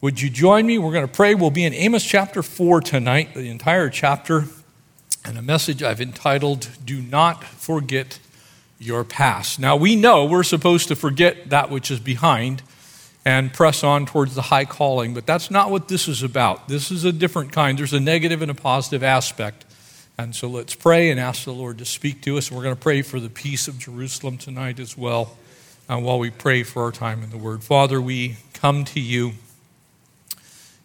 Would you join me? We're going to pray. We'll be in Amos chapter 4 tonight, the entire chapter, and a message I've entitled, Do Not Forget Your Past. Now, we know we're supposed to forget that which is behind and press on towards the high calling, but that's not what this is about. This is a different kind. There's a negative and a positive aspect. And so let's pray and ask the Lord to speak to us. And we're going to pray for the peace of Jerusalem tonight as well, uh, while we pray for our time in the Word. Father, we come to you.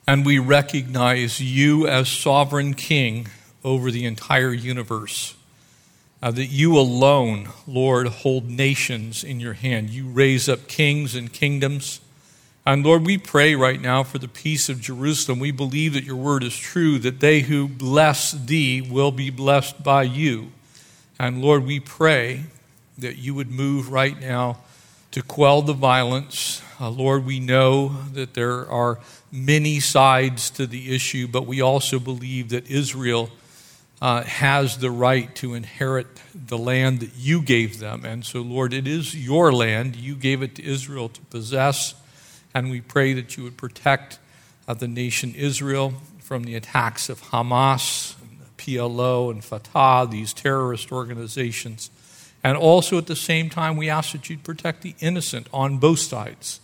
And we recognize you as sovereign king over the entire universe. Uh, that you alone, Lord, hold nations in your hand. You raise up kings and kingdoms. And Lord, we pray right now for the peace of Jerusalem. We believe that your word is true, that they who bless thee will be blessed by you. And Lord, we pray that you would move right now to quell the violence. Uh, Lord, we know that there are many sides to the issue, but we also believe that Israel uh, has the right to inherit the land that you gave them. And so, Lord, it is your land. You gave it to Israel to possess. And we pray that you would protect uh, the nation Israel from the attacks of Hamas, PLO, and Fatah, these terrorist organizations. And also at the same time, we ask that you'd protect the innocent on both sides.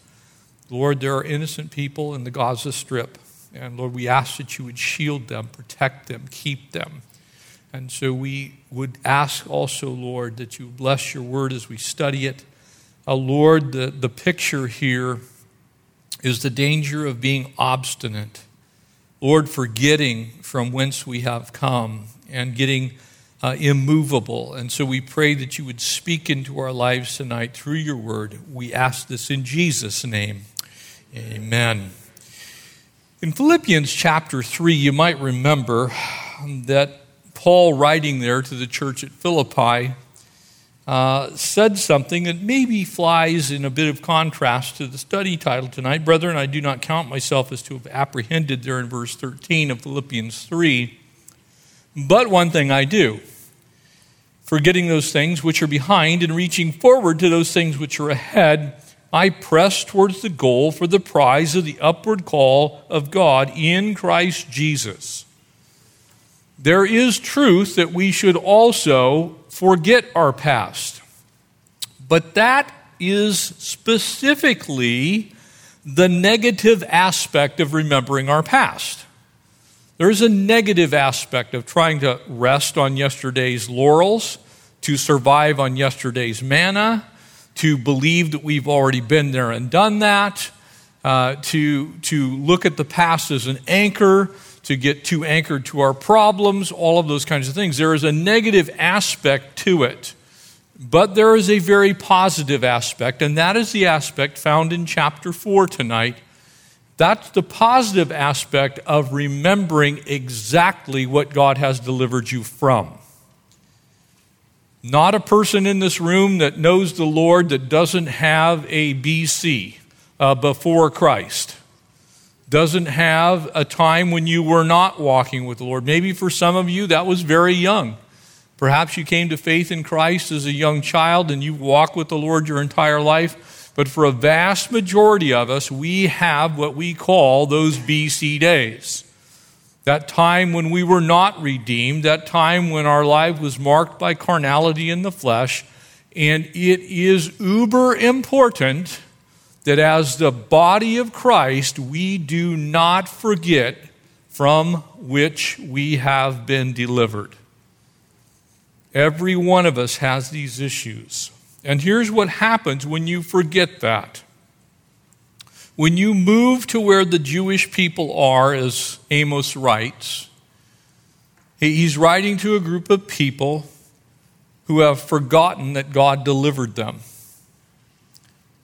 Lord, there are innocent people in the Gaza Strip. And Lord, we ask that you would shield them, protect them, keep them. And so we would ask also, Lord, that you bless your word as we study it. Uh, Lord, the, the picture here is the danger of being obstinate. Lord, forgetting from whence we have come and getting uh, immovable. And so we pray that you would speak into our lives tonight through your word. We ask this in Jesus' name. Amen. In Philippians chapter 3, you might remember that Paul, writing there to the church at Philippi, uh, said something that maybe flies in a bit of contrast to the study title tonight. Brethren, I do not count myself as to have apprehended there in verse 13 of Philippians 3. But one thing I do, forgetting those things which are behind and reaching forward to those things which are ahead I press towards the goal for the prize of the upward call of God in Christ Jesus. There is truth that we should also forget our past. But that is specifically the negative aspect of remembering our past. There is a negative aspect of trying to rest on yesterday's laurels, to survive on yesterday's manna, to believe that we've already been there and done that, uh, to, to look at the past as an anchor, to get too anchored to our problems, all of those kinds of things. There is a negative aspect to it. But there is a very positive aspect, and that is the aspect found in chapter 4 tonight. That's the positive aspect of remembering exactly what God has delivered you from. Not a person in this room that knows the Lord that doesn't have a BC uh, before Christ. Doesn't have a time when you were not walking with the Lord. Maybe for some of you that was very young. Perhaps you came to faith in Christ as a young child and you walked with the Lord your entire life. But for a vast majority of us, we have what we call those BC days. That time when we were not redeemed, that time when our life was marked by carnality in the flesh. And it is uber important that as the body of Christ, we do not forget from which we have been delivered. Every one of us has these issues. And here's what happens when you forget that when you move to where the Jewish people are, as Amos writes, he's writing to a group of people who have forgotten that God delivered them.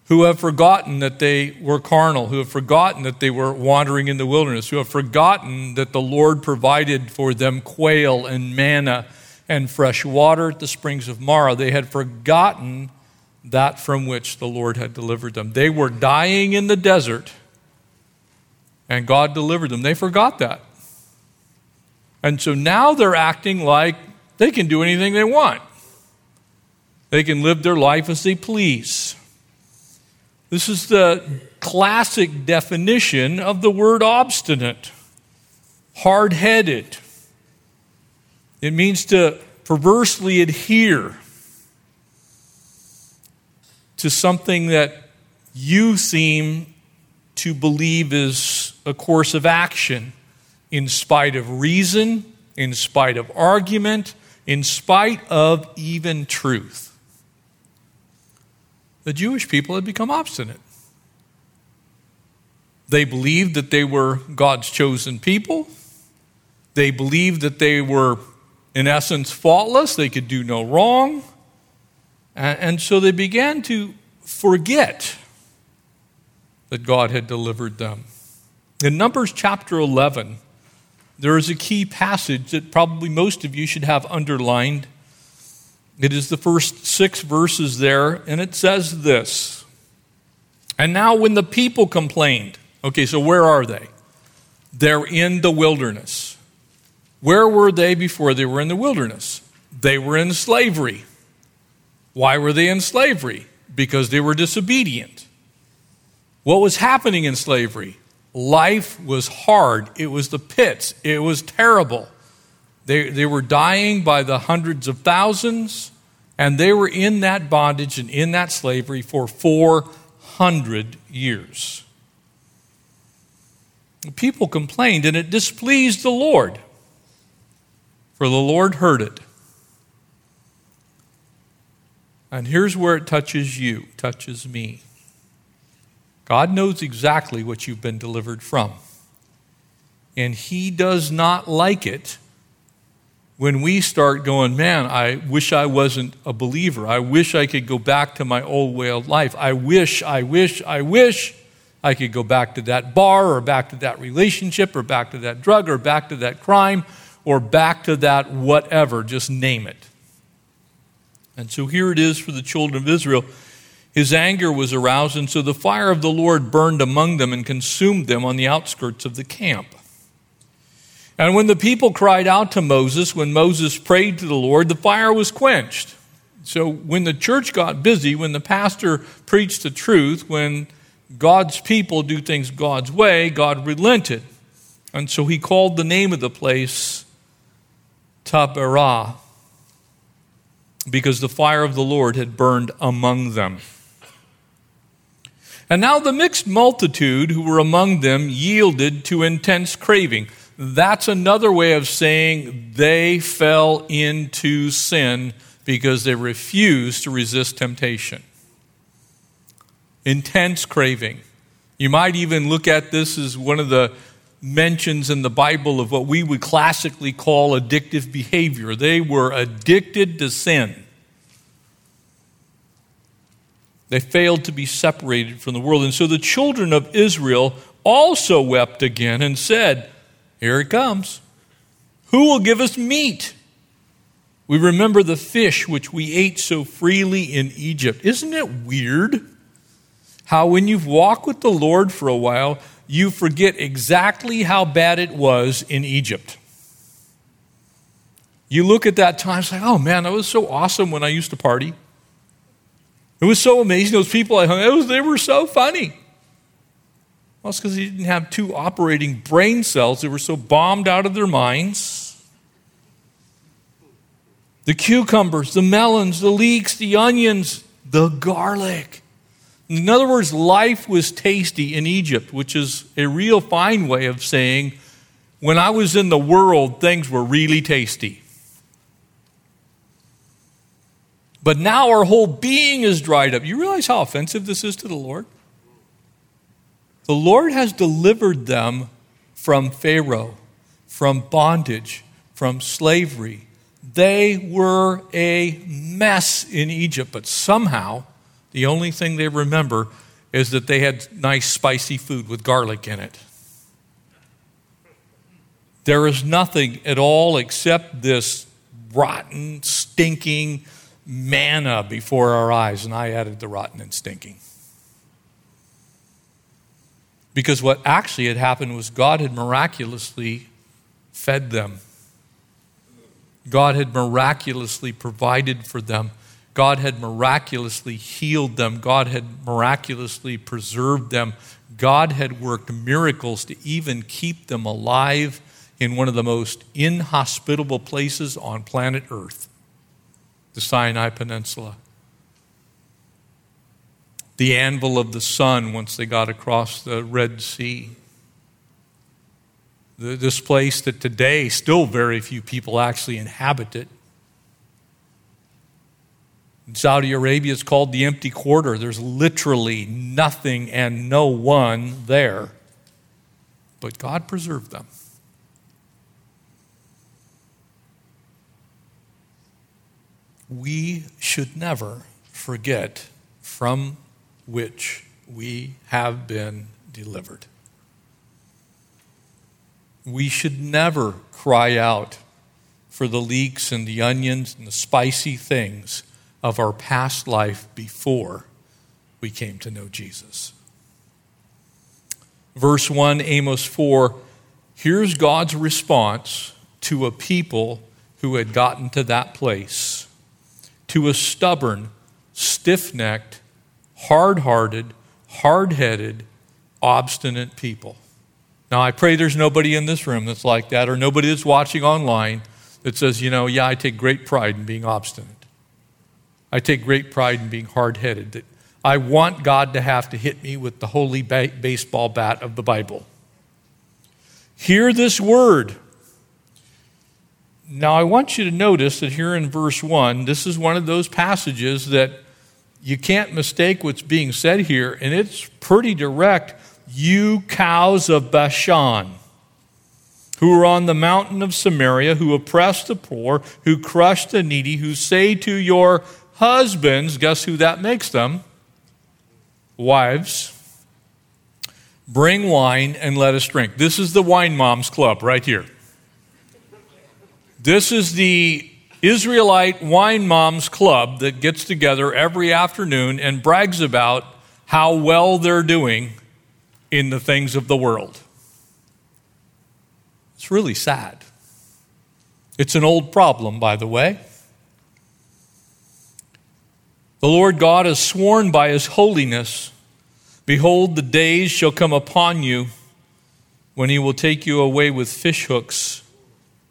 who have forgotten that they were carnal, who have forgotten that they were wandering in the wilderness, who have forgotten that the Lord provided for them quail and manna and fresh water at the springs of Marah. They had forgotten that from which the Lord had delivered them. They were dying in the desert, and God delivered them. They forgot that. And so now they're acting like they can do anything they want. They can live their life as they please. This is the classic definition of the word obstinate, hard headed. It means to perversely adhere to something that you seem to believe is a course of action in spite of reason, in spite of argument, in spite of even truth the Jewish people had become obstinate. They believed that they were God's chosen people. They believed that they were, in essence, faultless. They could do no wrong. And so they began to forget that God had delivered them. In Numbers chapter 11, there is a key passage that probably most of you should have underlined. It is the first six verses there, and it says this. And now, when the people complained, okay, so where are they? They're in the wilderness. Where were they before they were in the wilderness? They were in slavery. Why were they in slavery? Because they were disobedient. What was happening in slavery? Life was hard. It was the pits. It was terrible. They, they were dying by the hundreds of thousands, and they were in that bondage and in that slavery for 400 years. People complained, and it displeased the Lord, for the Lord heard it. And here's where it touches you, touches me. God knows exactly what you've been delivered from. And He does not like it when we start going, man, I wish I wasn't a believer. I wish I could go back to my old way of life. I wish, I wish, I wish I could go back to that bar or back to that relationship or back to that drug or back to that crime or back to that whatever. Just name it. And so here it is for the children of Israel. His anger was aroused, and so the fire of the Lord burned among them and consumed them on the outskirts of the camp. And when the people cried out to Moses, when Moses prayed to the Lord, the fire was quenched. So when the church got busy, when the pastor preached the truth, when God's people do things God's way, God relented. And so he called the name of the place Taberah, because the fire of the Lord had burned among them. And now the mixed multitude who were among them yielded to intense craving. That's another way of saying they fell into sin because they refused to resist temptation. Intense craving. You might even look at this as one of the mentions in the Bible of what we would classically call addictive behavior. They were addicted to sin. They failed to be separated from the world. And so the children of Israel also wept again and said, here it comes. Who will give us meat? We remember the fish which we ate so freely in Egypt. Isn't it weird how, when you've walked with the Lord for a while, you forget exactly how bad it was in Egypt? You look at that time, it's like, oh man, that was so awesome when I used to party. It was so amazing. Those people I hung out with, they were so funny. Well, it's because he didn't have two operating brain cells. They were so bombed out of their minds. The cucumbers, the melons, the leeks, the onions, the garlic. In other words, life was tasty in Egypt, which is a real fine way of saying, when I was in the world, things were really tasty. But now our whole being is dried up. You realize how offensive this is to the Lord? The Lord has delivered them from Pharaoh, from bondage, from slavery. They were a mess in Egypt, but somehow the only thing they remember is that they had nice spicy food with garlic in it. There is nothing at all except this rotten, stinking manna before our eyes, and I added the rotten and stinking. Because what actually had happened was God had miraculously fed them. God had miraculously provided for them. God had miraculously healed them. God had miraculously preserved them. God had worked miracles to even keep them alive in one of the most inhospitable places on planet Earth, the Sinai Peninsula. The anvil of the sun once they got across the Red Sea. This place that today still very few people actually inhabit it. Saudi Arabia, is called the empty quarter. There's literally nothing and no one there. But God preserved them. We should never forget from which we have been delivered. We should never cry out for the leeks and the onions and the spicy things of our past life before we came to know Jesus. Verse 1, Amos 4, here's God's response to a people who had gotten to that place to a stubborn, stiff necked, hard hearted, hard headed, obstinate people. Now, I pray there's nobody in this room that's like that, or nobody that's watching online that says, you know, yeah, I take great pride in being obstinate. I take great pride in being hard headed. That I want God to have to hit me with the holy ba- baseball bat of the Bible. Hear this word now, I want you to notice that here in verse 1, this is one of those passages that you can't mistake what's being said here, and it's pretty direct. You cows of Bashan, who are on the mountain of Samaria, who oppress the poor, who crush the needy, who say to your husbands, guess who that makes them? Wives. Bring wine and let us drink. This is the Wine Moms Club right here. This is the Israelite Wine Moms Club that gets together every afternoon and brags about how well they're doing in the things of the world. It's really sad. It's an old problem, by the way. The Lord God has sworn by his holiness Behold, the days shall come upon you when he will take you away with fishhooks,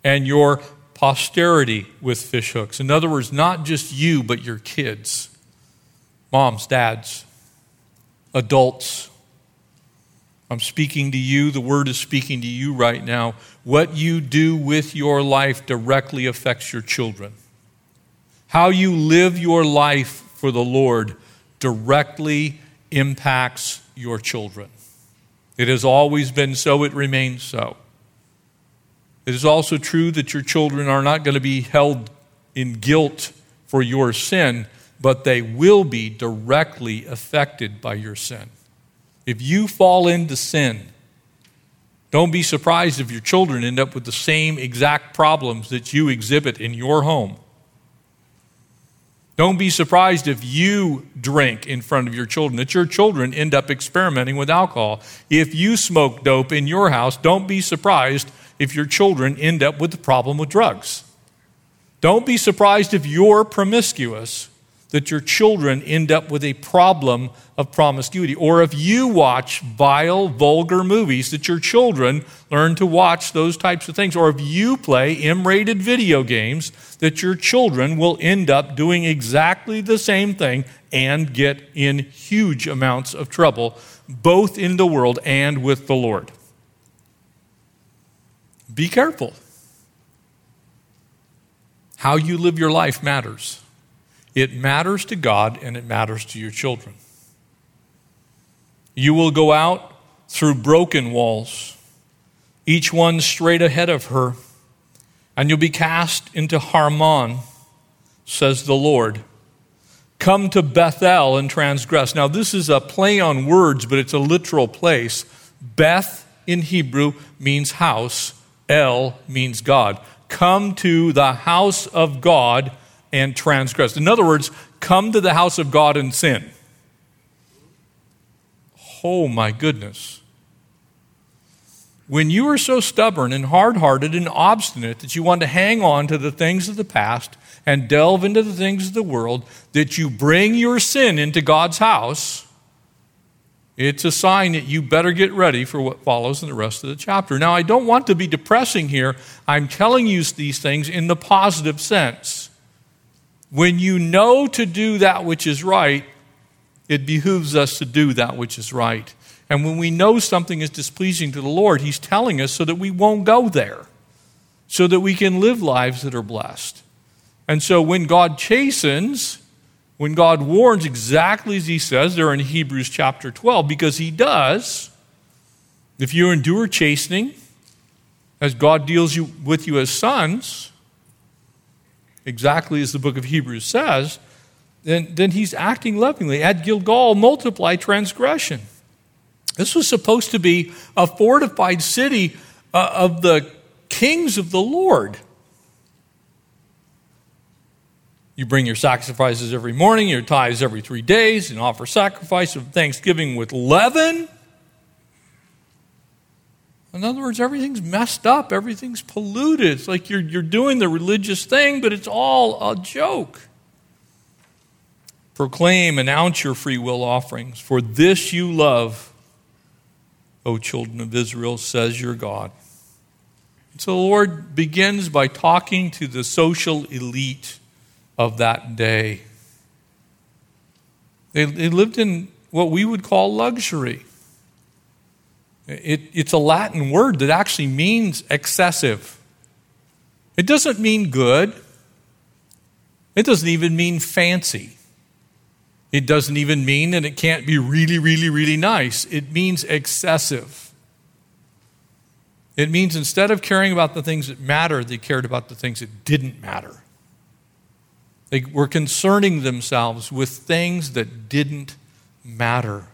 and your posterity with fishhooks. In other words, not just you, but your kids, moms, dads, adults. I'm speaking to you. The word is speaking to you right now. What you do with your life directly affects your children. How you live your life for the Lord directly impacts your children. It has always been so, it remains so. It is also true that your children are not going to be held in guilt for your sin, but they will be directly affected by your sin. If you fall into sin, don't be surprised if your children end up with the same exact problems that you exhibit in your home. Don't be surprised if you drink in front of your children, that your children end up experimenting with alcohol. If you smoke dope in your house, don't be surprised if your children end up with the problem with drugs. Don't be surprised if you're promiscuous that your children end up with a problem of promiscuity. Or if you watch vile, vulgar movies, that your children learn to watch those types of things. Or if you play M rated video games, that your children will end up doing exactly the same thing and get in huge amounts of trouble, both in the world and with the Lord. Be careful. How you live your life matters. It matters to God and it matters to your children. You will go out through broken walls, each one straight ahead of her, and you'll be cast into Harmon, says the Lord. come to Bethel and transgress. Now, this is a play on words, but it's a literal place. Beth in Hebrew means house, El means God. Come to the house of God and transgress. In other words, come to the house of God and sin. Oh my goodness. When you are so stubborn and hard hearted and obstinate that you want to hang on to the things of the past and delve into the things of the world, that you bring your sin into God's house, it's a sign that you better get ready for what follows in the rest of the chapter. Now, I don't want to be depressing here. I'm telling you these things in the positive sense. When you know to do that which is right, it behooves us to do that which is right. And when we know something is displeasing to the Lord, He's telling us so that we won't go there, so that we can live lives that are blessed. And so when God chastens, when God warns exactly as He says there in Hebrews chapter 12, because He does, if you endure chastening, as God deals you, with you as sons, exactly as the book of Hebrews says, then, then he's acting lovingly. At Gilgal, multiply transgression. This was supposed to be a fortified city uh, of the kings of the Lord. You bring your sacrifices every morning, your tithes every three days, and offer sacrifice of thanksgiving with leaven. In other words, everything's messed up, everything's polluted. It's like you're, you're doing the religious thing, but it's all a joke. Proclaim, announce your free will offerings, for this you love, O children of Israel, says your God. So the Lord begins by talking to the social elite of that day. They, they lived in what we would call luxury. It, it's a Latin word that actually means excessive. It doesn't mean good, it doesn't even mean fancy. It doesn't even mean that it can't be really, really, really nice. It means excessive. It means instead of caring about the things that matter, they cared about the things that didn't matter. They were concerning themselves with things that didn't matter.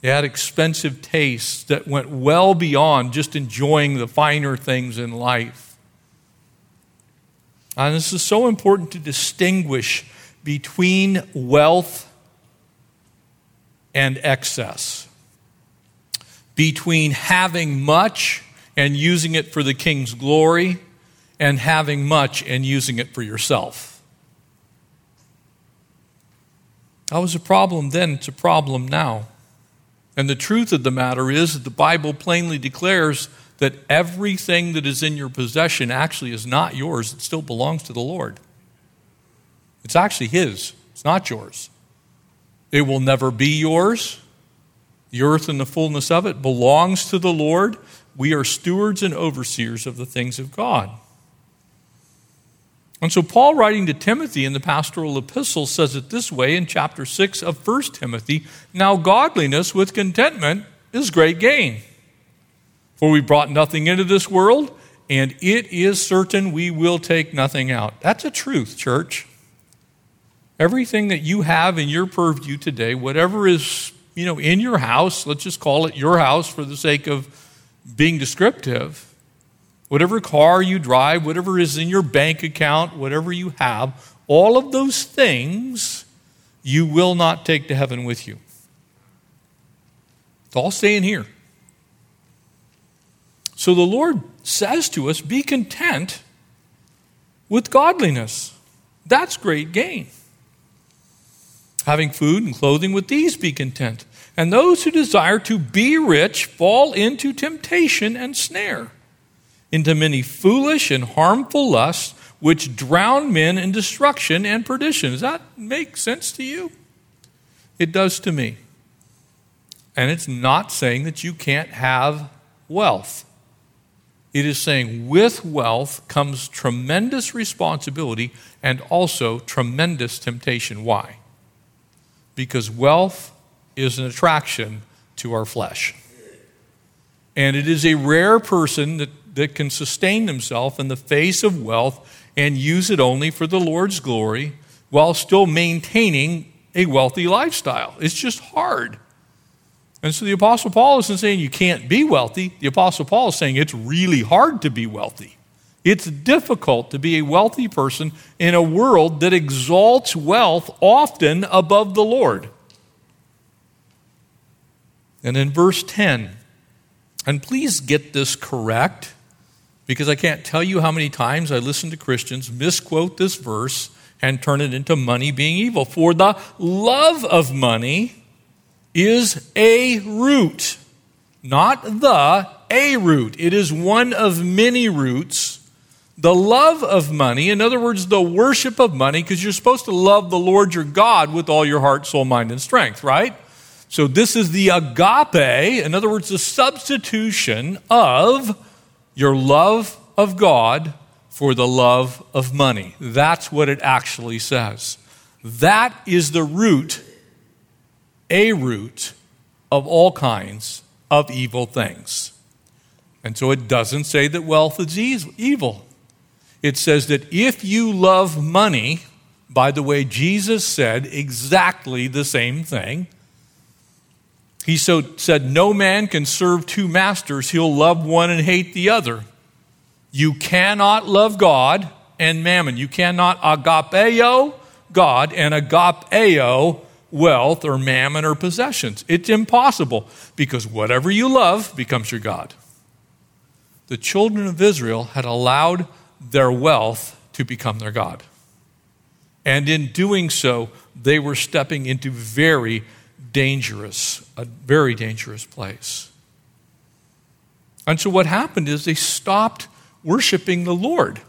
They had expensive tastes that went well beyond just enjoying the finer things in life. And this is so important to distinguish between wealth and excess, between having much and using it for the king's glory, and having much and using it for yourself. That was a problem then, it's a problem now. And the truth of the matter is that the Bible plainly declares that everything that is in your possession actually is not yours, it still belongs to the Lord. It's actually His, it's not yours. It will never be yours. The earth and the fullness of it belongs to the Lord. We are stewards and overseers of the things of God. And so, Paul, writing to Timothy in the pastoral epistle, says it this way in chapter 6 of 1 Timothy Now, godliness with contentment is great gain. For we brought nothing into this world, and it is certain we will take nothing out. That's a truth, church. Everything that you have in your purview today, whatever is, you know, in your house, let's just call it your house for the sake of being descriptive. Whatever car you drive, whatever is in your bank account, whatever you have, all of those things you will not take to heaven with you. It's all staying here. So the Lord says to us, be content with godliness. That's great gain having food and clothing, with these be content. And those who desire to be rich fall into temptation and snare, into many foolish and harmful lusts, which drown men in destruction and perdition. Does that make sense to you? It does to me. And it's not saying that you can't have wealth. It is saying with wealth comes tremendous responsibility and also tremendous temptation. Why? because wealth is an attraction to our flesh. And it is a rare person that, that can sustain themselves in the face of wealth and use it only for the Lord's glory while still maintaining a wealthy lifestyle. It's just hard. And so the Apostle Paul isn't saying you can't be wealthy. The Apostle Paul is saying it's really hard to be wealthy. It's difficult to be a wealthy person in a world that exalts wealth often above the Lord. And in verse 10, and please get this correct, because I can't tell you how many times I listen to Christians misquote this verse and turn it into money being evil. For the love of money is a root, not the, a root. It is one of many roots. The love of money, in other words, the worship of money, because you're supposed to love the Lord your God with all your heart, soul, mind, and strength, right? So this is the agape, in other words, the substitution of your love of God for the love of money. That's what it actually says. That is the root, a root of all kinds of evil things. And so it doesn't say that wealth is evil. It says that if you love money, by the way, Jesus said exactly the same thing he so said, No man can serve two masters. He'll love one and hate the other. You cannot love God and mammon. You cannot agapeo God and agapeo wealth or mammon or possessions. It's impossible because whatever you love becomes your God. The children of Israel had allowed their wealth to become their God. And in doing so, they were stepping into very dangerous, a very dangerous place. And so what happened is they stopped worshiping the Lord.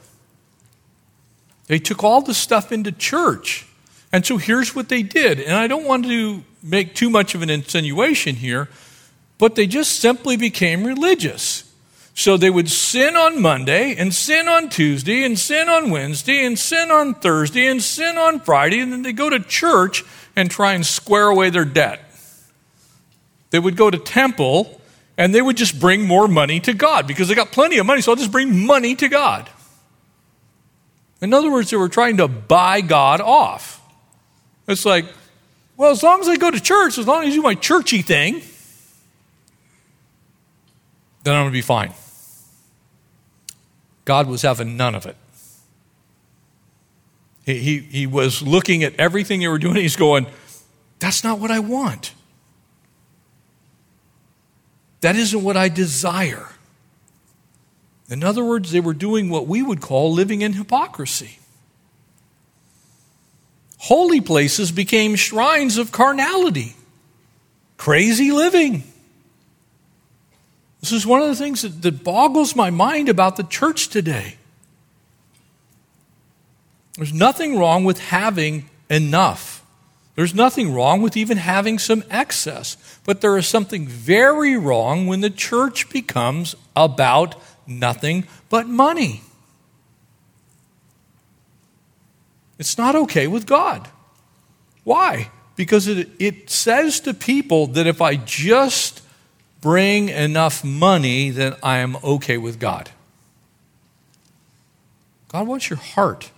They took all the stuff into church. And so here's what they did. And I don't want to make too much of an insinuation here, but they just simply became religious. So they would sin on Monday and sin on Tuesday and sin on Wednesday and sin on Thursday and sin on Friday, and then they go to church and try and square away their debt. They would go to temple and they would just bring more money to God because they got plenty of money, so I'll just bring money to God. In other words, they were trying to buy God off. It's like, well, as long as I go to church, as long as I do my churchy thing, then I'm going to be fine. God was having none of it. He, he, he was looking at everything they were doing. He's going, That's not what I want. That isn't what I desire. In other words, they were doing what we would call living in hypocrisy. Holy places became shrines of carnality, crazy living. This is one of the things that, that boggles my mind about the church today. There's nothing wrong with having enough. There's nothing wrong with even having some excess. But there is something very wrong when the church becomes about nothing but money. It's not okay with God. Why? Because it, it says to people that if I just bring enough money, then I am okay with God. God wants your heart.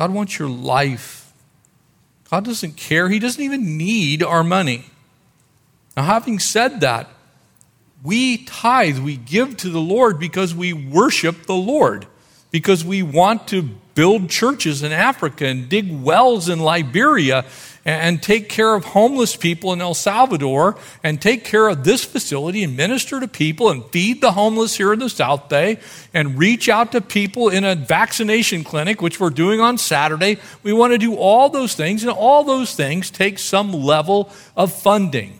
God wants your life. God doesn't care. He doesn't even need our money. Now, having said that, we tithe, we give to the Lord because we worship the Lord, because we want to build churches in Africa and dig wells in Liberia and take care of homeless people in El Salvador and take care of this facility and minister to people and feed the homeless here in the South Bay and reach out to people in a vaccination clinic, which we're doing on Saturday. We want to do all those things, and all those things take some level of funding.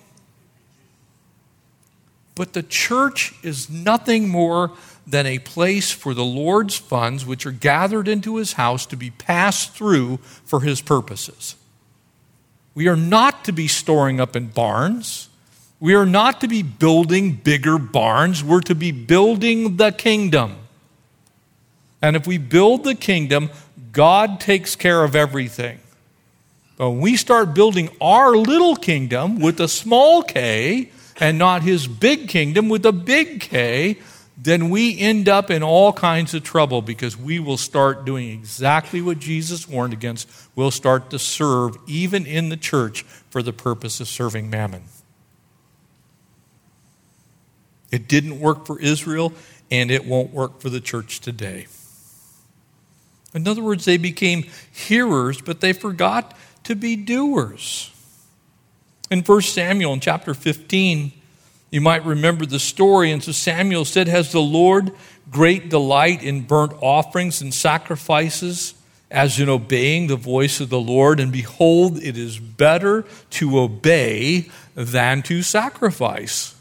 But the church is nothing more than a place for the Lord's funds, which are gathered into his house to be passed through for his purposes. We are not to be storing up in barns. We are not to be building bigger barns. We're to be building the kingdom. And if we build the kingdom, God takes care of everything. But when we start building our little kingdom with a small k and not his big kingdom with a big K, then we end up in all kinds of trouble because we will start doing exactly what Jesus warned against. We'll start to serve, even in the church, for the purpose of serving mammon. It didn't work for Israel, and it won't work for the church today. In other words, they became hearers, but they forgot to be doers. In 1 Samuel, in chapter 15, you might remember the story. And so Samuel said, Has the Lord great delight in burnt offerings and sacrifices, as in obeying the voice of the Lord? And behold, it is better to obey than to sacrifice.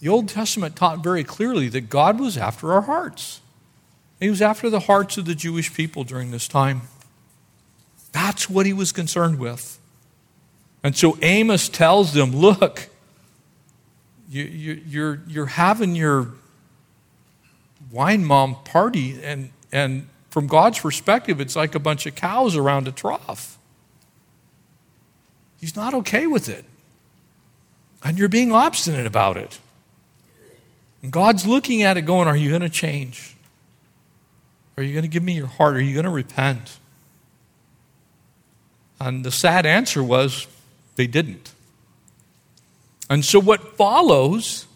The Old Testament taught very clearly that God was after our hearts. He was after the hearts of the Jewish people during this time. That's what he was concerned with. And so Amos tells them, Look, you, you, you're, you're having your wine mom party, and, and from God's perspective, it's like a bunch of cows around a trough. He's not okay with it. And you're being obstinate about it. And God's looking at it going, Are you going to change? Are you going to give me your heart? Are you going to repent? And the sad answer was, They didn't. And so, what follows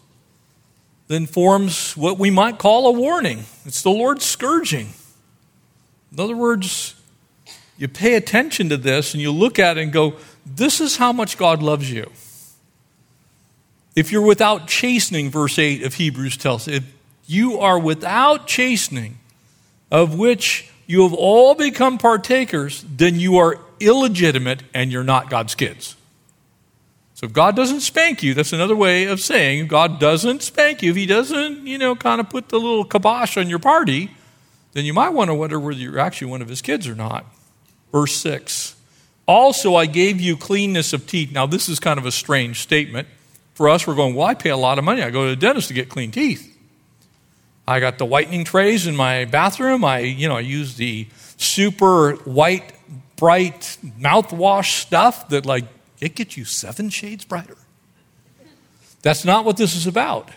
then forms what we might call a warning. It's the Lord's scourging. In other words, you pay attention to this and you look at it and go, This is how much God loves you. If you're without chastening, verse 8 of Hebrews tells, if you are without chastening, of which you have all become partakers, then you are illegitimate and you're not God's kids. So if God doesn't spank you, that's another way of saying God doesn't spank you. If He doesn't, you know, kind of put the little kibosh on your party, then you might want to wonder whether you're actually one of His kids or not. Verse 6 Also, I gave you cleanness of teeth. Now, this is kind of a strange statement. For us, we're going, well, I pay a lot of money. I go to the dentist to get clean teeth. I got the whitening trays in my bathroom. I, you know, I use the super white, bright mouthwash stuff that, like, it gets you seven shades brighter. That's not what this is about.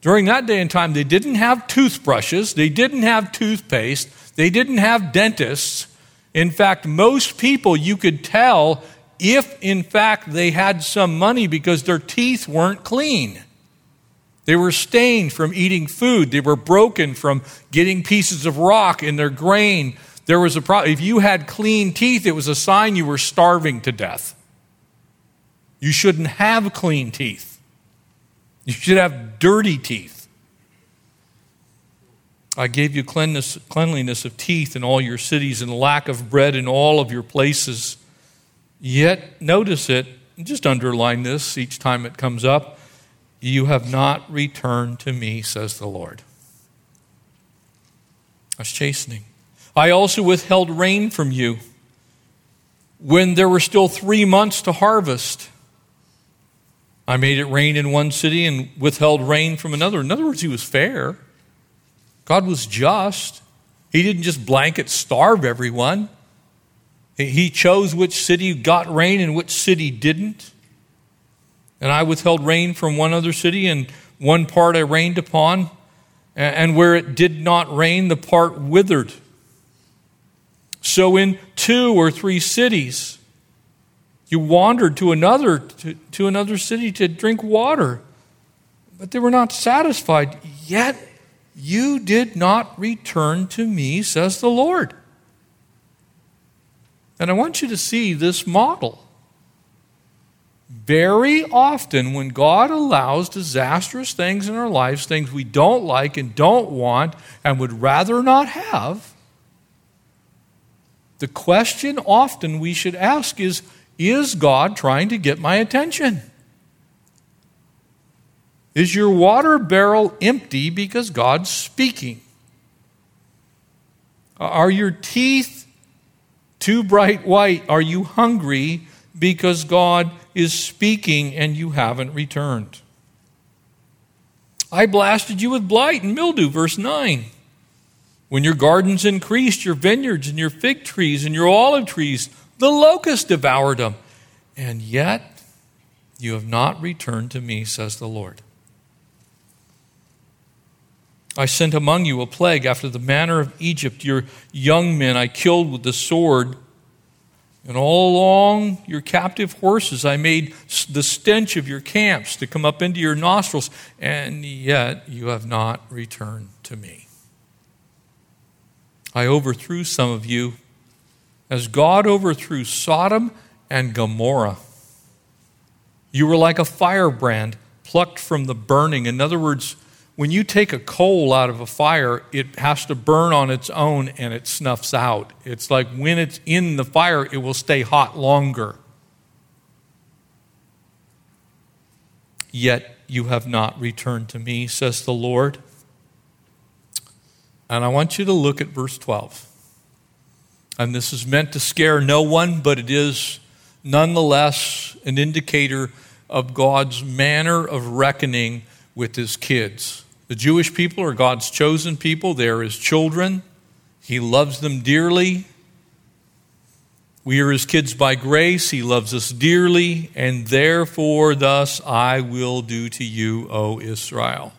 During that day and time, they didn't have toothbrushes, they didn't have toothpaste, they didn't have dentists. In fact, most people you could tell if, in fact, they had some money because their teeth weren't clean. They were stained from eating food. They were broken from getting pieces of rock in their grain there was a problem. If you had clean teeth, it was a sign you were starving to death. You shouldn't have clean teeth. You should have dirty teeth. I gave you cleanliness, cleanliness of teeth in all your cities and lack of bread in all of your places. Yet, notice it, just underline this each time it comes up. You have not returned to me, says the Lord. That's chastening. I also withheld rain from you when there were still three months to harvest. I made it rain in one city and withheld rain from another. In other words, he was fair. God was just. He didn't just blanket starve everyone. He chose which city got rain and which city didn't. And I withheld rain from one other city, and one part I rained upon, and where it did not rain, the part withered. So, in two or three cities, you wandered to another, to, to another city to drink water, but they were not satisfied. Yet you did not return to me, says the Lord. And I want you to see this model. Very often, when God allows disastrous things in our lives, things we don't like and don't want and would rather not have, the question often we should ask is Is God trying to get my attention? Is your water barrel empty because God's speaking? Are your teeth too bright white? Are you hungry because God is speaking and you haven't returned? I blasted you with blight and mildew, verse 9. When your gardens increased, your vineyards and your fig trees and your olive trees, the locust devoured them. And yet you have not returned to me, says the Lord. I sent among you a plague after the manner of Egypt. Your young men I killed with the sword. And all along your captive horses, I made the stench of your camps to come up into your nostrils, and yet you have not returned to me. I overthrew some of you as God overthrew Sodom and Gomorrah. You were like a firebrand plucked from the burning. In other words, when you take a coal out of a fire, it has to burn on its own and it snuffs out. It's like when it's in the fire, it will stay hot longer. Yet you have not returned to me, says the Lord. And I want you to look at verse 12. And this is meant to scare no one, but it is nonetheless an indicator of God's manner of reckoning with his kids. The Jewish people are God's chosen people, they are his children. He loves them dearly. We are his kids by grace. He loves us dearly, and therefore, thus I will do to you, O Israel.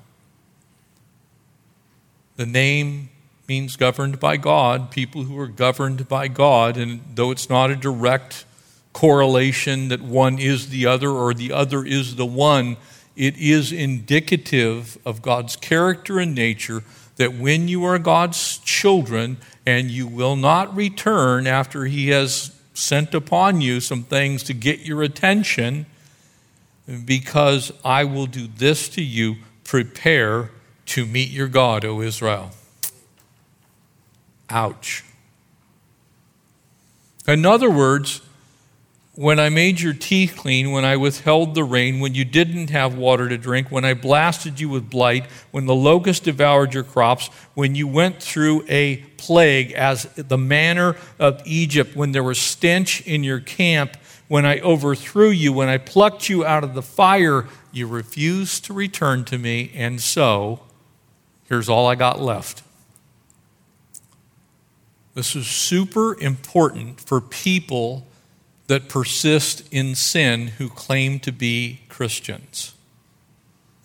The name means governed by God, people who are governed by God, and though it's not a direct correlation that one is the other or the other is the one, it is indicative of God's character and nature that when you are God's children and you will not return after He has sent upon you some things to get your attention, because I will do this to you, prepare to meet your God, O Israel. Ouch. In other words, when I made your teeth clean, when I withheld the rain, when you didn't have water to drink, when I blasted you with blight, when the locust devoured your crops, when you went through a plague as the manner of Egypt, when there was stench in your camp, when I overthrew you, when I plucked you out of the fire, you refused to return to me, and so here's all I got left. This is super important for people that persist in sin who claim to be Christians.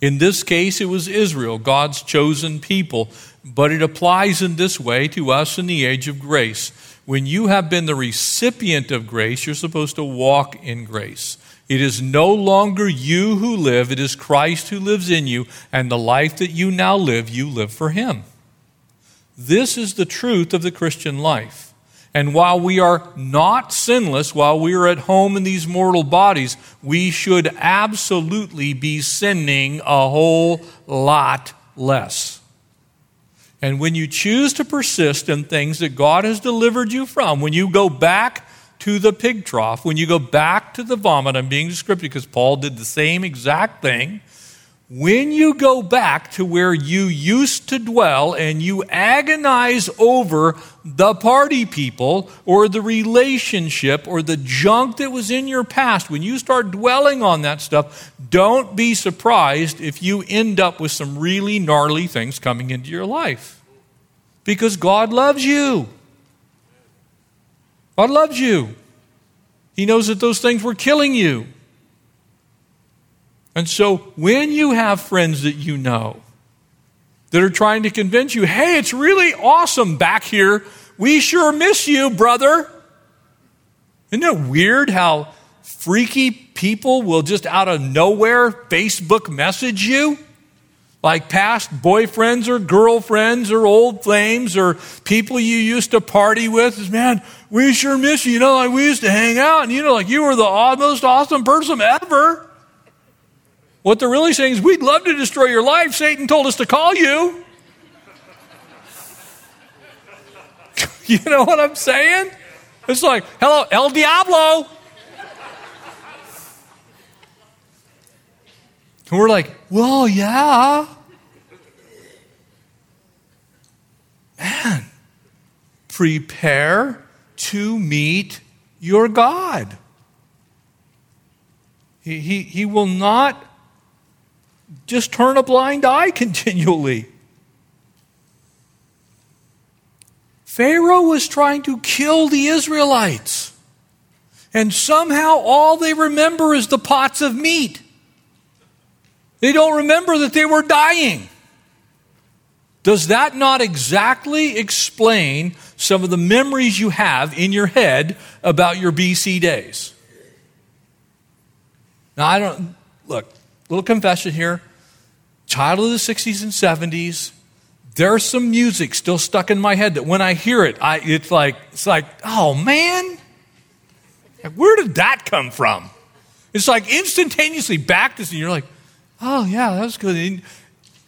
In this case, it was Israel, God's chosen people, but it applies in this way to us in the age of grace. When you have been the recipient of grace, you're supposed to walk in grace. It is no longer you who live, it is Christ who lives in you, and the life that you now live, you live for Him. This is the truth of the Christian life. And while we are not sinless, while we are at home in these mortal bodies, we should absolutely be sinning a whole lot less. And when you choose to persist in things that God has delivered you from, when you go back to the pig trough, when you go back to the vomit, I'm being descriptive because Paul did the same exact thing. When you go back to where you used to dwell and you agonize over the party people or the relationship or the junk that was in your past, when you start dwelling on that stuff, don't be surprised if you end up with some really gnarly things coming into your life. Because God loves you. God loves you. He knows that those things were killing you. And so when you have friends that you know that are trying to convince you, hey, it's really awesome back here, we sure miss you, brother. Isn't it weird how freaky people will just out of nowhere Facebook message you? Like past boyfriends or girlfriends or old flames or people you used to party with. Man, we sure miss you. You know, like we used to hang out and you know, like you were the most awesome person ever. What they're really saying is, we'd love to destroy your life. Satan told us to call you. you know what I'm saying? It's like, hello, El Diablo. And we're like, well, yeah. Man, prepare to meet your God. He, he, he will not just turn a blind eye continually. Pharaoh was trying to kill the Israelites. And somehow all they remember is the pots of meat. They don't remember that they were dying. Does that not exactly explain some of the memories you have in your head about your BC days? Now, I don't, look, little confession here. Child of the 60s and 70s, there's some music still stuck in my head that when I hear it, I, it's like, it's like, oh man, where did that come from? It's like instantaneously back to, and you're like, oh yeah, that was good.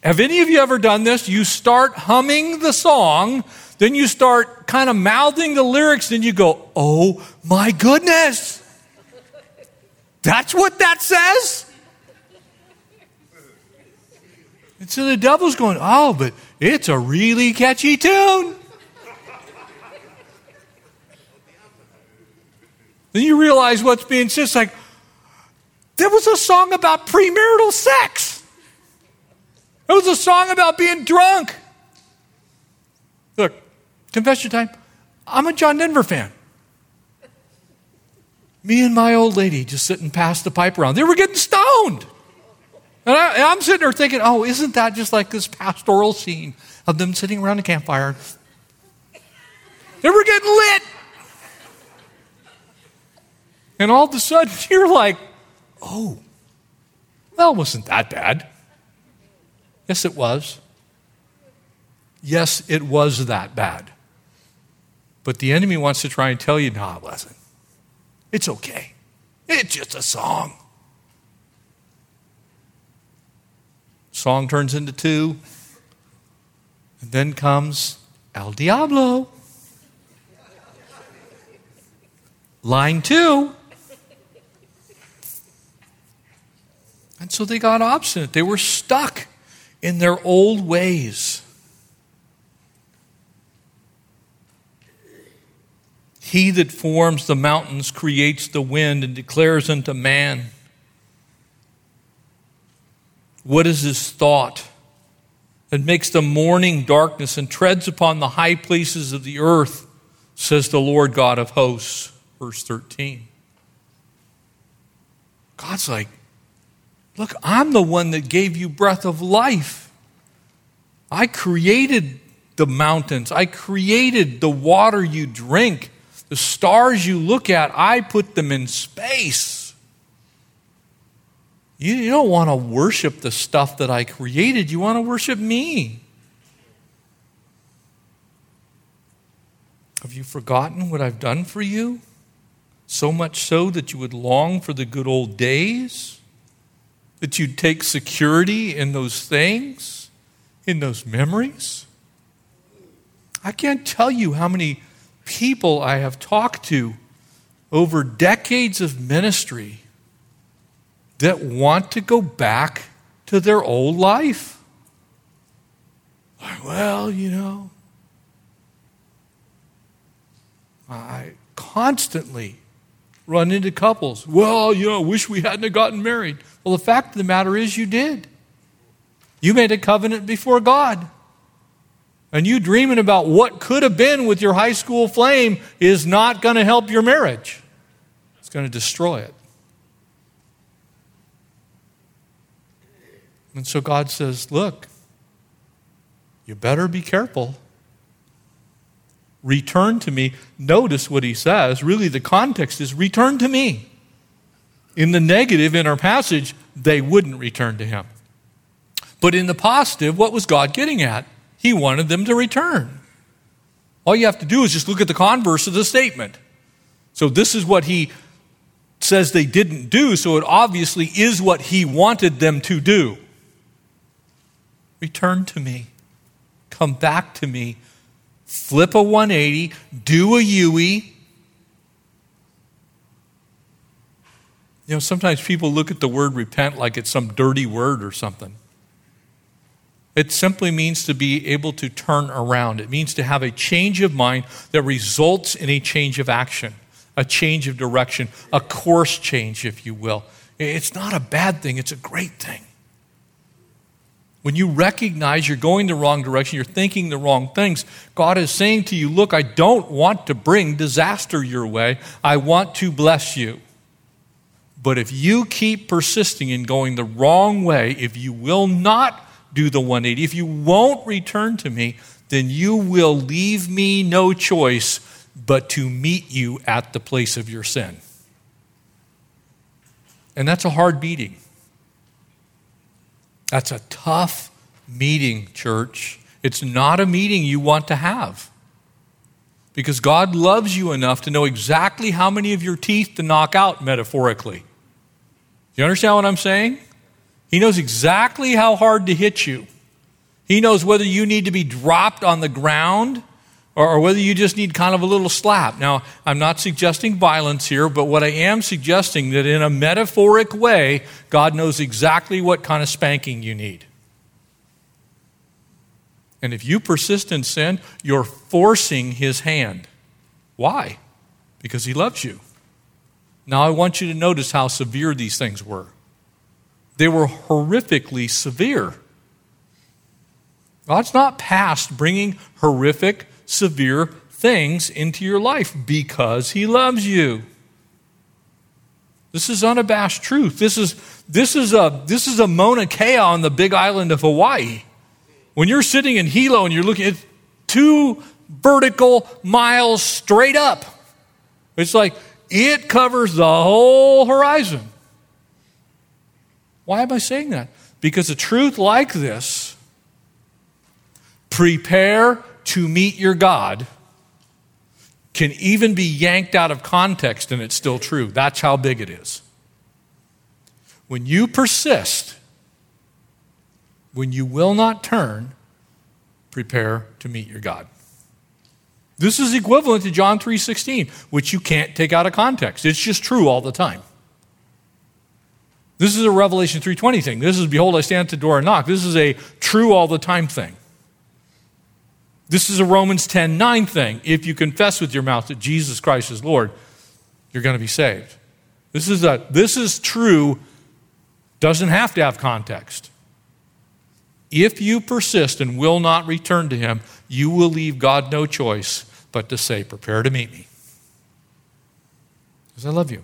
Have any of you ever done this? You start humming the song, then you start kind of mouthing the lyrics, then you go, oh my goodness. That's what that says? And so the devil's going, oh, but it's a really catchy tune. then you realize what's being said. It's like, there was a song about premarital sex. There was a song about being drunk. Look, confession time. I'm a John Denver fan. Me and my old lady just sitting past the pipe around. They were getting stoned. And, I, am sitting there thinking, oh, isn't that just like this pastoral scene of them sitting around a campfire? They were getting lit. And all of a sudden, you're like, oh, well, wasn't that bad. Yes, it was. Yes, it was that bad. But the enemy wants to try and tell you, no, it wasn't. It's okay. It's just a song. Song turns into two. And then comes El Diablo. Line two. And so they got obstinate. They were stuck in their old ways. He that forms the mountains creates the wind and declares unto man. What is his thought? That makes the morning darkness and treads upon the high places of the earth, says the Lord God of hosts. Verse 13. God's like, Look, I'm the one that gave you breath of life. I created the mountains, I created the water you drink, the stars you look at, I put them in space. You, you don't want to worship the stuff that I created, you want to worship me. Have you forgotten what I've done for you? So much so that you would long for the good old days? That you'd take security in those things, in those memories. I can't tell you how many people I have talked to over decades of ministry that want to go back to their old life. Well, you know, I constantly run into couples. Well, you know, wish we hadn't gotten married. Well, the fact of the matter is, you did. You made a covenant before God. And you dreaming about what could have been with your high school flame is not going to help your marriage, it's going to destroy it. And so God says, Look, you better be careful. Return to me. Notice what he says. Really, the context is return to me. In the negative, in our passage, they wouldn't return to him. But in the positive, what was God getting at? He wanted them to return. All you have to do is just look at the converse of the statement. So, this is what he says they didn't do, so it obviously is what he wanted them to do. Return to me. Come back to me. Flip a 180, do a UE, You know, sometimes people look at the word repent like it's some dirty word or something. It simply means to be able to turn around. It means to have a change of mind that results in a change of action, a change of direction, a course change, if you will. It's not a bad thing, it's a great thing. When you recognize you're going the wrong direction, you're thinking the wrong things, God is saying to you, Look, I don't want to bring disaster your way. I want to bless you. But if you keep persisting in going the wrong way, if you will not do the 180, if you won't return to me, then you will leave me no choice but to meet you at the place of your sin. And that's a hard meeting. That's a tough meeting, church. It's not a meeting you want to have. Because God loves you enough to know exactly how many of your teeth to knock out, metaphorically. You understand what I'm saying? He knows exactly how hard to hit you. He knows whether you need to be dropped on the ground or, or, whether you just need kind of a little slap. Now, I'm not suggesting violence here, but what I am suggesting that in a metaphoric way, God knows exactly what kind of spanking you need. And if you persist in sin, you're forcing his hand. Why? Because he loves you. Now, I want you to notice how severe these things were. They were horrifically severe. God's not past bringing horrific, severe things into your life because He loves you. This is unabashed truth. This is, this is, a, this is a Mauna Kea on the big island of Hawaii. When you're sitting in Hilo and you're looking at two vertical miles straight up, it's like it covers the whole horizon. Why am I saying that? Because a truth like this, prepare to meet your God, can even be yanked out of context and it's still true. That's how big it is. When you persist, when you will not turn, prepare to meet your God. This is equivalent to John 3:16, which you can't take out of context. It's just true all the time. This is a Revelation 3:20 thing. This is behold I stand at the door and knock. This is a true all the time thing. This is a Romans 10:9 thing. If you confess with your mouth that Jesus Christ is Lord, you're going to be saved. This is a this is true doesn't have to have context. If you persist and will not return to him, you will leave God no choice but to say, Prepare to meet me. Because I love you.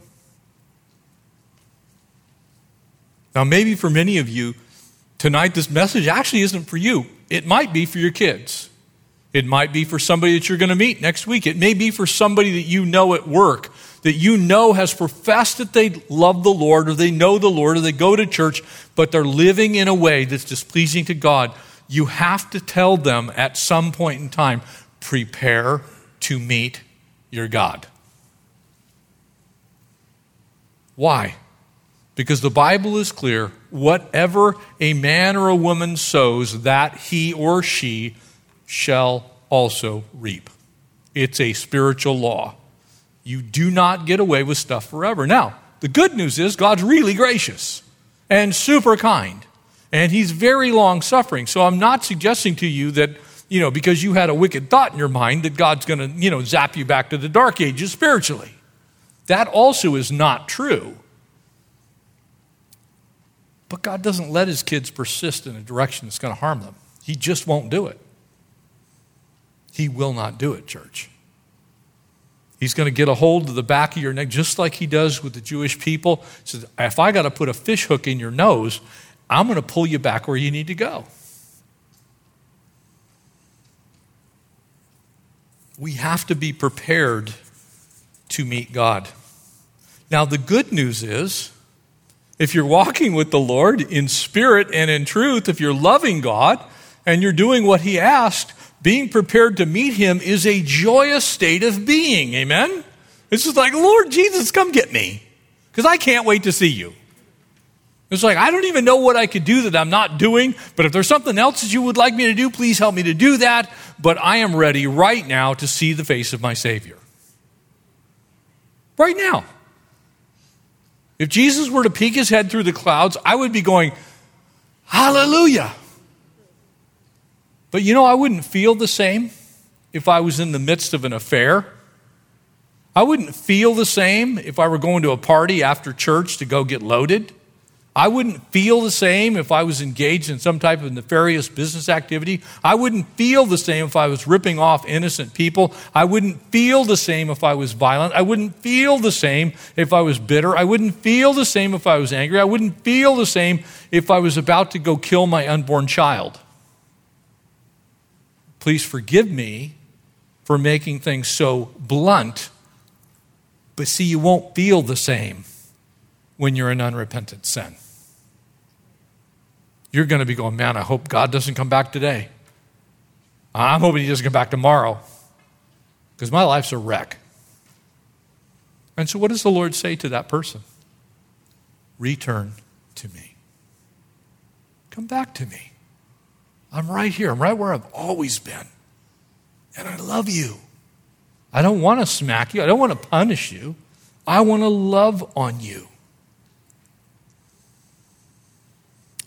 Now, maybe for many of you, tonight this message actually isn't for you. It might be for your kids. It might be for somebody that you're going to meet next week. It may be for somebody that you know at work, that you know has professed that they love the Lord or they know the Lord or they go to church, but they're living in a way that's displeasing to God. You have to tell them at some point in time prepare to meet your God. Why? Because the Bible is clear whatever a man or a woman sows, that he or she shall also reap. It's a spiritual law. You do not get away with stuff forever. Now, the good news is God's really gracious and super kind, and He's very long suffering. So I'm not suggesting to you that, you know, because you had a wicked thought in your mind, that God's going to, you know, zap you back to the dark ages spiritually. That also is not true. But God doesn't let His kids persist in a direction that's going to harm them, He just won't do it. He will not do it, church. He's going to get a hold of the back of your neck, just like he does with the Jewish people. He says, If I got to put a fish hook in your nose, I'm going to pull you back where you need to go. We have to be prepared to meet God. Now, the good news is if you're walking with the Lord in spirit and in truth, if you're loving God and you're doing what He asked, being prepared to meet him is a joyous state of being. Amen? It's just like, Lord Jesus, come get me because I can't wait to see you. It's like, I don't even know what I could do that I'm not doing, but if there's something else that you would like me to do, please help me to do that. But I am ready right now to see the face of my Savior. Right now. If Jesus were to peek his head through the clouds, I would be going, Hallelujah. But you know, I wouldn't feel the same if I was in the midst of an affair. I wouldn't feel the same if I were going to a party after church to go get loaded. I wouldn't feel the same if I was engaged in some type of nefarious business activity. I wouldn't feel the same if I was ripping off innocent people. I wouldn't feel the same if I was violent. I wouldn't feel the same if I was bitter. I wouldn't feel the same if I was angry. I wouldn't feel the same if I was about to go kill my unborn child. Please forgive me for making things so blunt, but see, you won't feel the same when you're in unrepentant sin you're going to be going, man, I hope God doesn't come back today. I'm hoping he doesn't come back tomorrow because my life's a wreck. And so, what does the Lord say to that person? Return to me. Come back to me. I'm right here. I'm right where I've always been. And I love you. I don't want to smack you. I don't want to punish you. I want to love on you.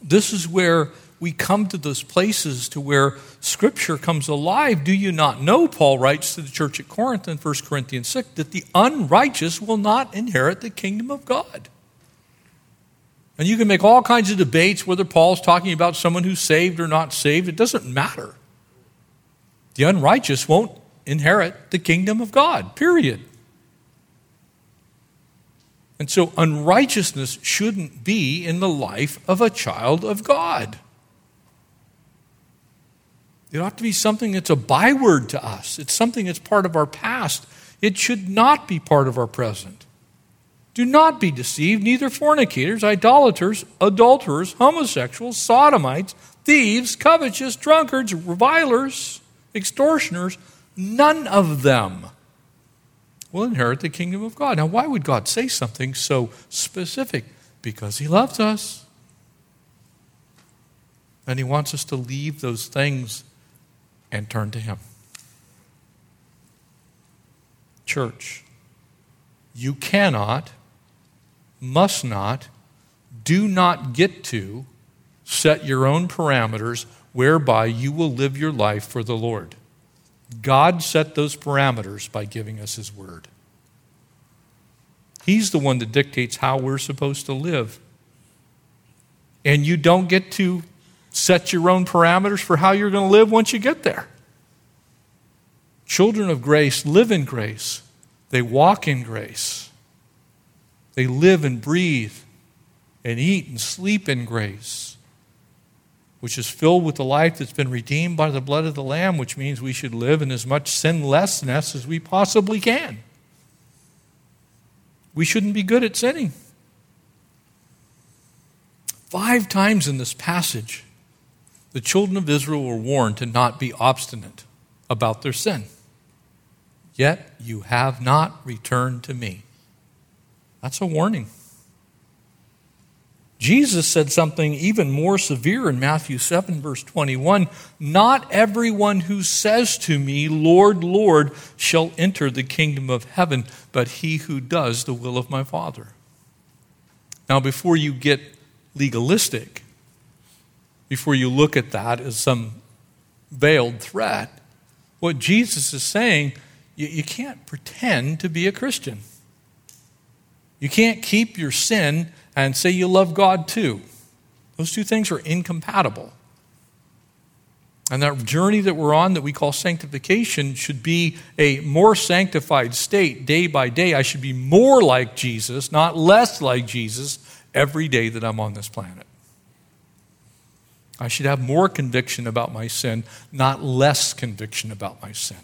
this is where we come to those places to where Scripture comes alive. Do you not know, Paul writes to the church at Corinth in 1 Corinthians 6, that the unrighteous will not inherit the kingdom of God? And you can make all kinds of debates whether Paul's talking about someone who's saved or not saved. It doesn't matter. The unrighteous won't inherit the kingdom of God, period. And so unrighteousness shouldn't be in the life of a child of God. It ought to be something that's a byword to us. It's something that's part of our past. It should not be part of our present. Do not be deceived, neither fornicators, idolaters, adulterers, homosexuals, sodomites, thieves, covetous, drunkards, revilers, extortioners, none of them will inherit the kingdom of God. Now, why would God say something so specific? Because He loves us. And He wants us to leave those things and turn to Him. Church, you cannot, must not, do not get to set your own parameters whereby you will live your life for the Lord. God set those parameters by giving us His Word. He's the one that dictates how we're supposed to live. And you don't get to set your own parameters for how you're going to live once you get there. Children of grace live in grace, they walk in grace, they live and breathe and eat and sleep in grace which is filled with the life that's been redeemed by the blood of the Lamb, which means we should live in as much sinlessness as we possibly can. We shouldn't be good at sinning. Five times in this passage, the children of Israel were warned to not be obstinate about their sin. Yet you have not returned to me. That's a warning. Jesus said something even more severe in Matthew 7, verse 21 Not everyone who says to me, Lord, Lord, shall enter the kingdom of heaven, but he who does the will of my Father. Now, before you get legalistic, before you look at that as some veiled threat, what Jesus is saying, you, you can't pretend to be a Christian. You can't keep your sin and say you love God too. Those two things are incompatible. And that journey that we're on that we call sanctification should be a more sanctified state day by day. I should be more like Jesus, not less like Jesus, every day that I'm on this planet. I should have more conviction about my sin, not less conviction about my sin.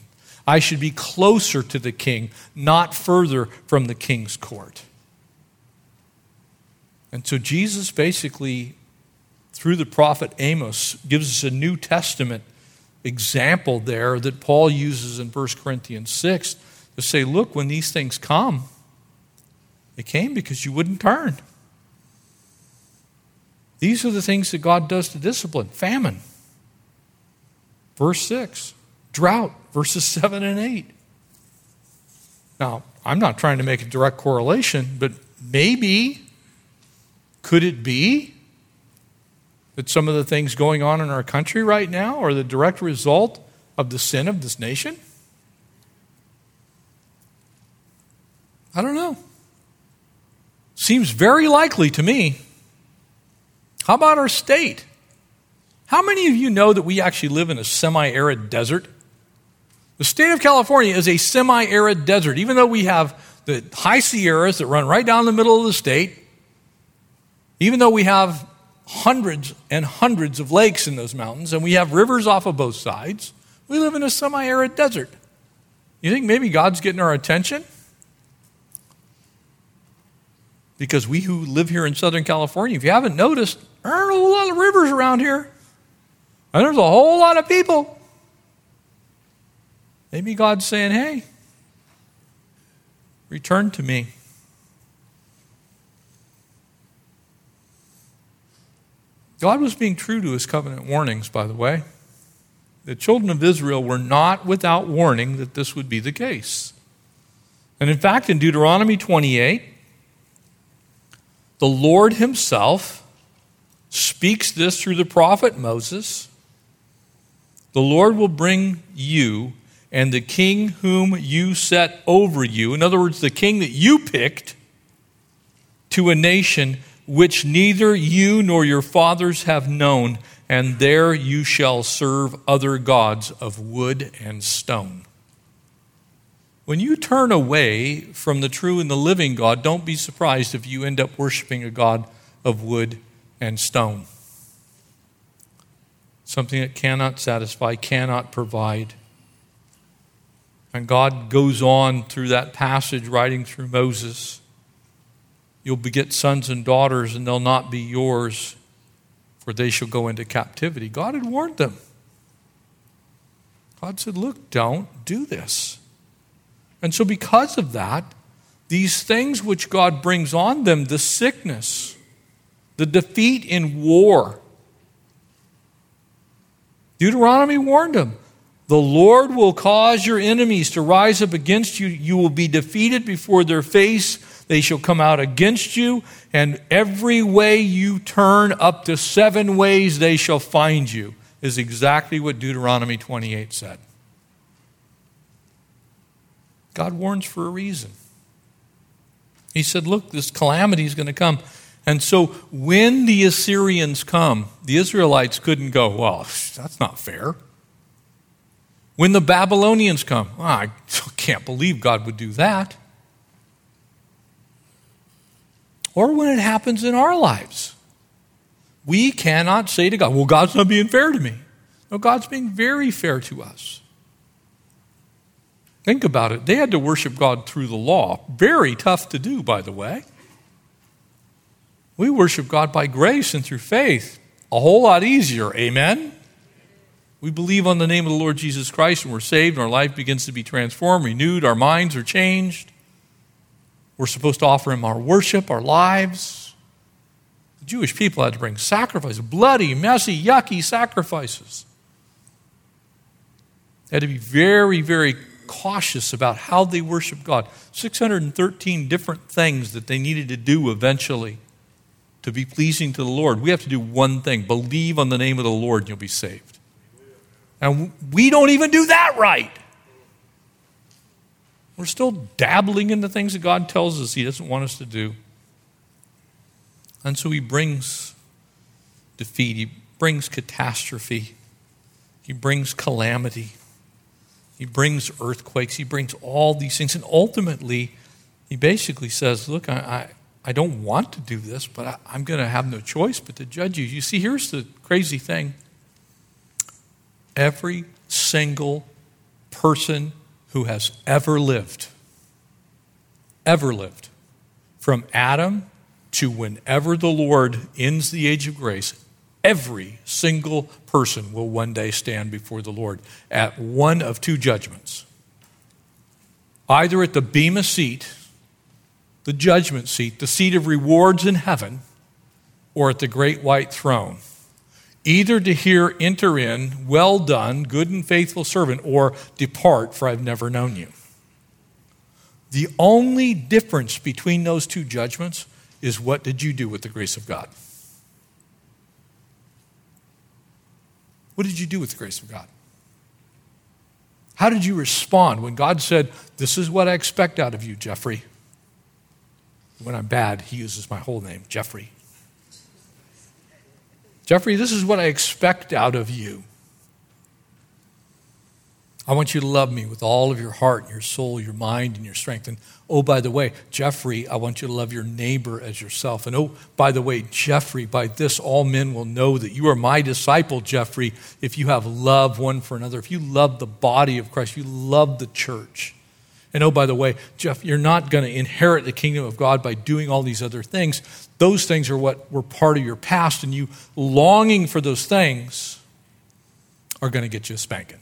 I should be closer to the king, not further from the king's court. And so Jesus basically, through the prophet Amos, gives us a New Testament example there that Paul uses in 1 Corinthians 6 to say, look, when these things come, they came because you wouldn't turn. These are the things that God does to discipline famine. Verse 6, drought, verses 7 and 8. Now, I'm not trying to make a direct correlation, but maybe could it be that some of the things going on in our country right now are the direct result of the sin of this nation? I don't know. Seems very likely to me. How about our state? How many of you know that we actually live in a semi arid desert? The state of California is a semi arid desert, even though we have the high Sierras that run right down the middle of the state, even though we have hundreds and hundreds of lakes in those mountains and we have rivers off of both sides, we live in a semi arid desert. You think maybe God's getting our attention? Because we who live here in Southern California, if you haven't noticed, there aren't a whole lot of rivers around here. And there's a whole lot of people. Maybe God's saying, hey, return to me. God was being true to his covenant warnings, by the way. The children of Israel were not without warning that this would be the case. And in fact, in Deuteronomy 28, the Lord Himself speaks this through the prophet Moses. The Lord will bring you and the king whom you set over you, in other words, the king that you picked, to a nation which neither you nor your fathers have known, and there you shall serve other gods of wood and stone. When you turn away from the true and the living God, don't be surprised if you end up worshiping a God of wood and stone. Something that cannot satisfy, cannot provide. And God goes on through that passage, writing through Moses. You'll beget sons and daughters, and they'll not be yours, for they shall go into captivity. God had warned them. God said, Look, don't do this. And so, because of that, these things which God brings on them, the sickness, the defeat in war, Deuteronomy warned them the Lord will cause your enemies to rise up against you. You will be defeated before their face. They shall come out against you, and every way you turn, up to seven ways they shall find you, is exactly what Deuteronomy 28 said. God warns for a reason. He said, Look, this calamity is going to come. And so when the Assyrians come, the Israelites couldn't go, Well, that's not fair. When the Babylonians come, oh, I can't believe God would do that. Or when it happens in our lives. We cannot say to God, well, God's not being fair to me. No, God's being very fair to us. Think about it. They had to worship God through the law. Very tough to do, by the way. We worship God by grace and through faith. A whole lot easier. Amen? We believe on the name of the Lord Jesus Christ and we're saved, and our life begins to be transformed, renewed, our minds are changed. We're supposed to offer Him our worship, our lives. The Jewish people had to bring sacrifices, bloody, messy, yucky sacrifices. They had to be very, very cautious about how they worship God. 613 different things that they needed to do eventually to be pleasing to the Lord. We have to do one thing believe on the name of the Lord, and you'll be saved. And we don't even do that right. We're still dabbling in the things that God tells us He doesn't want us to do. And so He brings defeat, He brings catastrophe, He brings calamity, He brings earthquakes, He brings all these things. And ultimately, He basically says, Look, I, I, I don't want to do this, but I, I'm going to have no choice but to judge you. You see, here's the crazy thing every single person who has ever lived, ever lived, from Adam to whenever the Lord ends the age of grace, every single person will one day stand before the Lord at one of two judgments. Either at the Bema seat, the judgment seat, the seat of rewards in heaven, or at the great white throne either to hear, enter in, well done, good and faithful servant, or depart, for I've never known you. The only difference between those two judgments is what did you do with the grace of God? What did you do with the grace of God? How did you respond when God said, This is what I expect out of you, Jeffrey? When I'm bad, he uses my whole name, Jeffrey. Jeffrey, this is what I expect out of you. I want you to love me with all of your heart, your soul, your mind, and your strength. And oh, by the way, Jeffrey, I want you to love your neighbor as yourself. And oh, by the way, Jeffrey, by this all men will know that you are my disciple, Jeffrey, if you have love one for another, if you love the body of Christ, you love the church. And oh, by the way, Jeff, you're not going to inherit the kingdom of God by doing all these other things. Those things are what were part of your past, and you longing for those things are going to get you a spanking.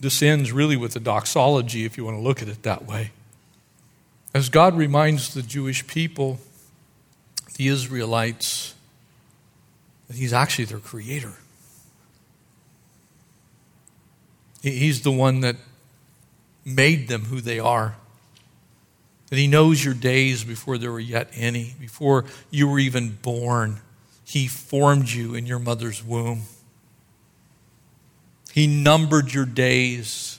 This ends really with the doxology, if you want to look at it that way. As God reminds the Jewish people, the Israelites, that He's actually their creator. He's the one that made them who they are. That He knows your days before there were yet any, before you were even born. He formed you in your mother's womb. He numbered your days.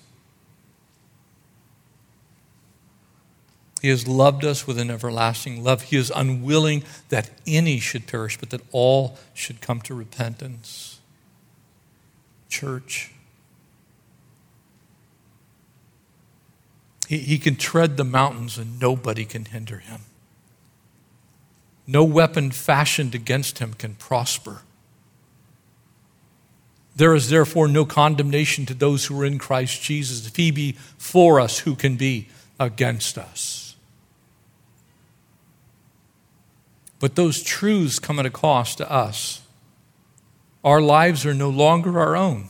He has loved us with an everlasting love. He is unwilling that any should perish, but that all should come to repentance. Church. He, he can tread the mountains and nobody can hinder him. No weapon fashioned against him can prosper. There is therefore no condemnation to those who are in Christ Jesus. If he be for us, who can be against us? But those truths come at a cost to us. Our lives are no longer our own.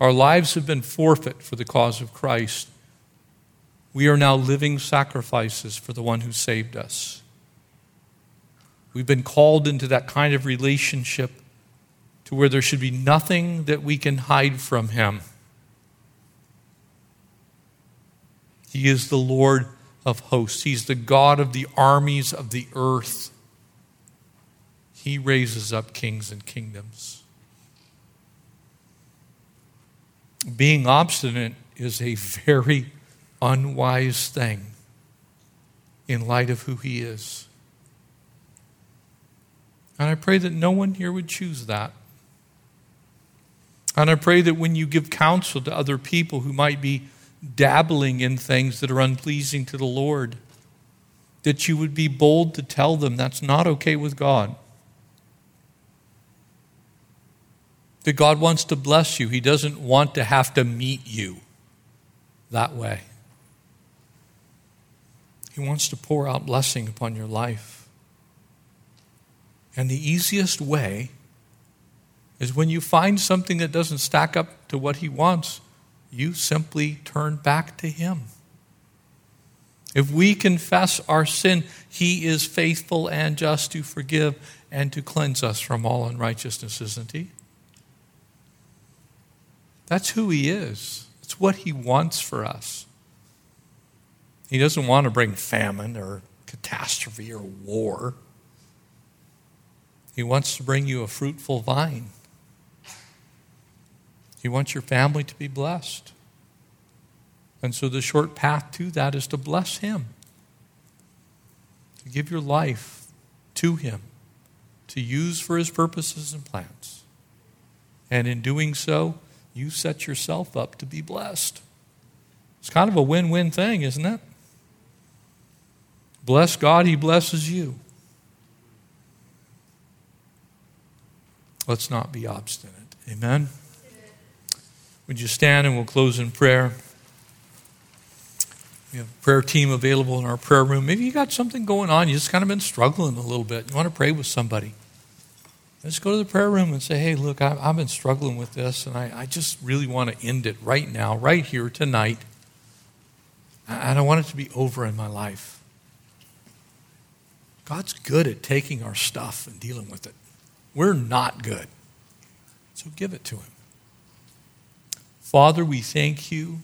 Our lives have been forfeit for the cause of Christ. We are now living sacrifices for the one who saved us. We've been called into that kind of relationship to where there should be nothing that we can hide from him. He is the Lord of hosts, He's the God of the armies of the earth. He raises up kings and kingdoms. Being obstinate is a very unwise thing in light of who He is. And I pray that no one here would choose that. And I pray that when you give counsel to other people who might be dabbling in things that are unpleasing to the Lord, that you would be bold to tell them that's not okay with God. That God wants to bless you, He doesn't want to have to meet you that way. He wants to pour out blessing upon your life. And the easiest way is when you find something that doesn't stack up to what He wants, you simply turn back to Him. If we confess our sin, He is faithful and just to forgive and to cleanse us from all unrighteousness, isn't He? That's who He is. It's what He wants for us. He doesn't want to bring famine or catastrophe or war. He wants to bring you a fruitful vine. He wants your family to be blessed. And so the short path to that is to bless Him, to give your life to Him, to use for His purposes and plans. And in doing so, you set yourself up to be blessed. It's kind of a win win thing, isn't it? Bless God, He blesses you. Let's not be obstinate. Amen. Would you stand and we'll close in prayer? We have a prayer team available in our prayer room. Maybe you got something going on. You just kind of been struggling a little bit. You want to pray with somebody. Just go to the prayer room and say, hey, look, I've been struggling with this, and I, just really want to end it right now, right here, tonight. I want it to be over in my life. God's good at taking our stuff and dealing with it. We're not good. So give it to Him. Father, we thank you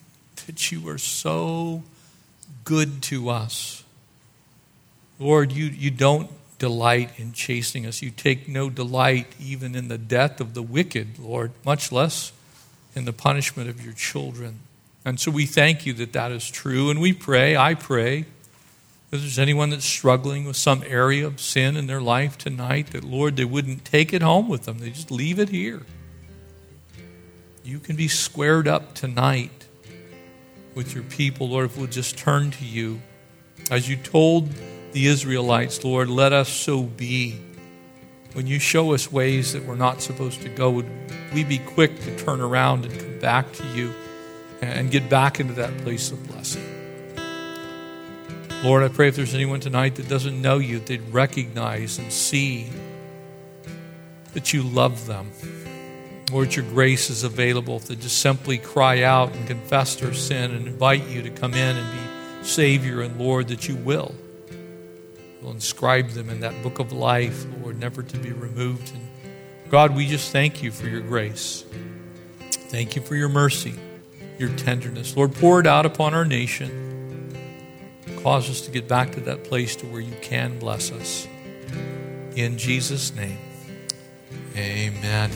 that you are so good to us. Lord, you, you don't delight in chasing us. You take no delight even in the death of the wicked, Lord, much less in the punishment of your children. And so we thank you that that is true. And we pray, I pray, If there's anyone that's struggling with some area of sin in their life tonight, that Lord, they wouldn't take it home with them, they just leave it here. You can be squared up tonight with your people, Lord, if we'll just turn to you. As you told the Israelites, Lord, let us so be. When you show us ways that we're not supposed to go, would we be quick to turn around and come back to you and get back into that place of blessing? Lord, I pray if there's anyone tonight that doesn't know you, they'd recognize and see that you love them. Lord, your grace is available to just simply cry out and confess their sin and invite you to come in and be Savior and Lord, that you will. You'll inscribe them in that book of life, Lord, never to be removed. And God, we just thank you for your grace. Thank you for your mercy, your tenderness. Lord, pour it out upon our nation cause us to get back to that place to where you can bless us. In Jesus' name, amen.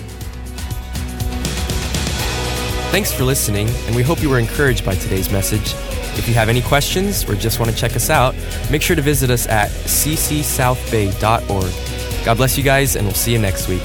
Thanks for listening, and we hope you were encouraged by today's message. If you have any questions or just want to check us out, make sure to visit us at ccsouthbay.org. God bless you guys, and we'll see you next week.